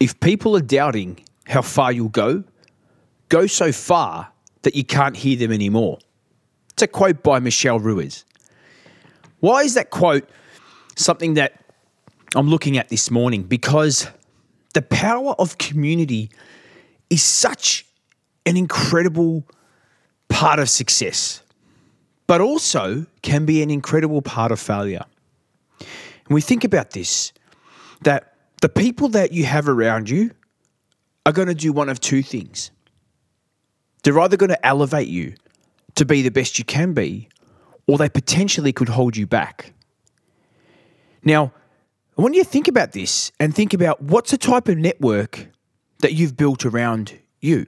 If people are doubting how far you'll go, go so far that you can't hear them anymore. It's a quote by Michele Ruiz. Why is that quote something that I'm looking at this morning? Because the power of community is such an incredible part of success, but also can be an incredible part of failure. And we think about this that the people that you have around you are going to do one of two things. They're either going to elevate you to be the best you can be, or they potentially could hold you back. Now, I want you to think about this and think about what's the type of network that you've built around you.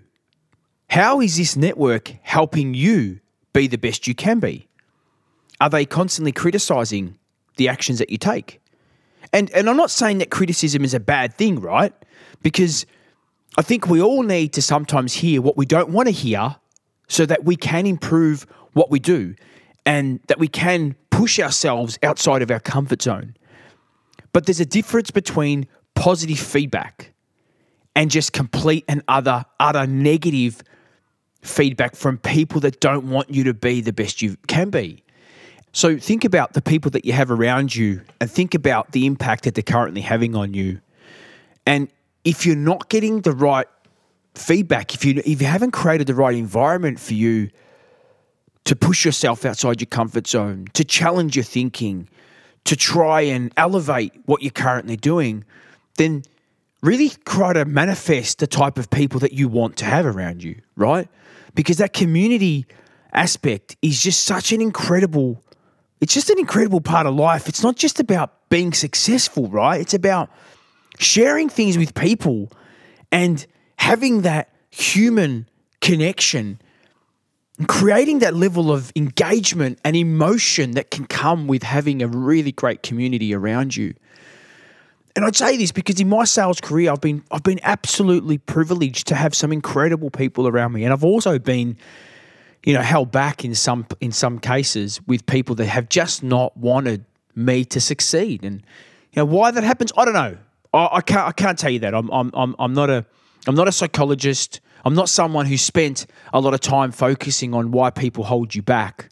How is this network helping you be the best you can be? Are they constantly criticizing the actions that you take? And and I'm not saying that criticism is a bad thing, right? Because I think we all need to sometimes hear what we don't want to hear so that we can improve what we do and that we can push ourselves outside of our comfort zone. But there's a difference between positive feedback and just complete and other utter negative feedback from people that don't want you to be the best you can be. So think about the people that you have around you and think about the impact that they're currently having on you. And if you're not getting the right feedback, if you if you haven't created the right environment for you to push yourself outside your comfort zone, to challenge your thinking, to try and elevate what you're currently doing, then really try to manifest the type of people that you want to have around you, right? Because that community aspect is just such an incredible it's just an incredible part of life. It's not just about being successful, right? It's about sharing things with people and having that human connection and creating that level of engagement and emotion that can come with having a really great community around you. And I'd say this because in my sales career, I've been I've been absolutely privileged to have some incredible people around me, and I've also been you know, held back in some in some cases with people that have just not wanted me to succeed. And you know why that happens, I don't know. I, I can't I can't tell you that. I'm I'm I'm I'm not a I'm not a psychologist. I'm not someone who spent a lot of time focusing on why people hold you back.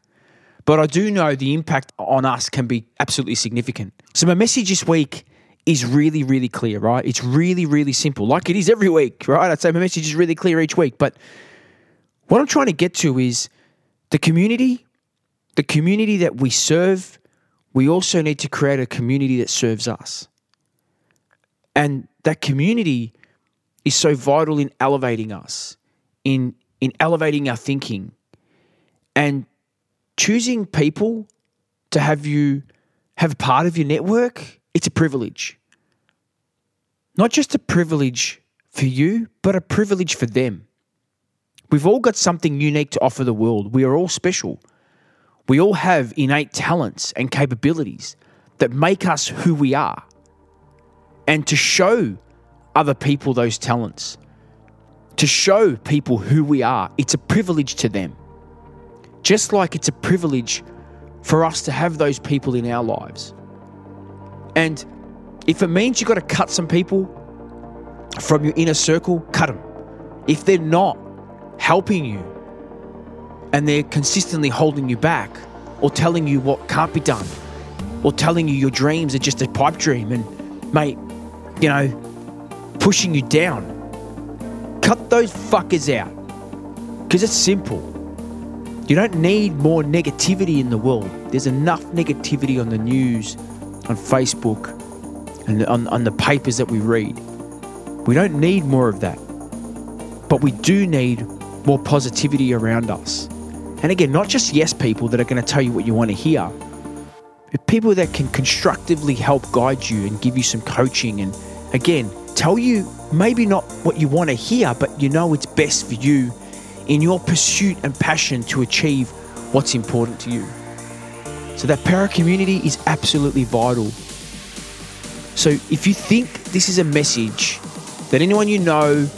But I do know the impact on us can be absolutely significant. So my message this week is really, really clear, right? It's really, really simple, like it is every week, right? I'd say my message is really clear each week, but what I'm trying to get to is the community, the community that we serve, we also need to create a community that serves us. And that community is so vital in elevating us, in, in elevating our thinking, and choosing people to have you have part of your network, it's a privilege. Not just a privilege for you, but a privilege for them. We've all got something unique to offer the world. We are all special. We all have innate talents and capabilities that make us who we are. And to show other people those talents, to show people who we are, it's a privilege to them. Just like it's a privilege for us to have those people in our lives. And if it means you've got to cut some people from your inner circle, cut them. If they're not helping you and they're consistently holding you back or telling you what can't be done or telling you your dreams are just a pipe dream and, mate, you know, pushing you down. Cut those fuckers out because it's simple. You don't need more negativity in the world. There's enough negativity on the news, on Facebook, and on, on the papers that we read. We don't need more of that. But we do need more positivity around us. And again, not just yes people that are going to tell you what you want to hear, but people that can constructively help guide you and give you some coaching and, again, tell you maybe not what you want to hear, but you know it's best for you in your pursuit and passion to achieve what's important to you. So, that para community is absolutely vital. So, if you think this is a message that anyone you know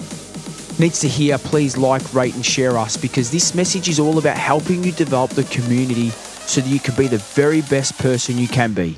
needs to hear, please like, rate, and share us because this message is all about helping you develop the community so that you can be the very best person you can be.